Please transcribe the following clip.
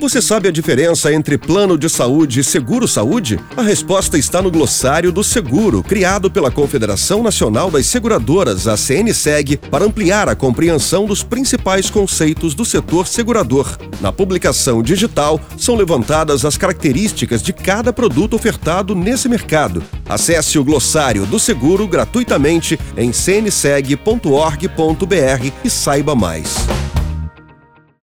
Você sabe a diferença entre plano de saúde e seguro saúde? A resposta está no glossário do seguro, criado pela Confederação Nacional das Seguradoras, a CNSEG, para ampliar a compreensão dos principais conceitos do setor segurador. Na publicação digital são levantadas as características de cada produto ofertado nesse mercado. Acesse o glossário do seguro gratuitamente em cnseg.org.br e saiba mais.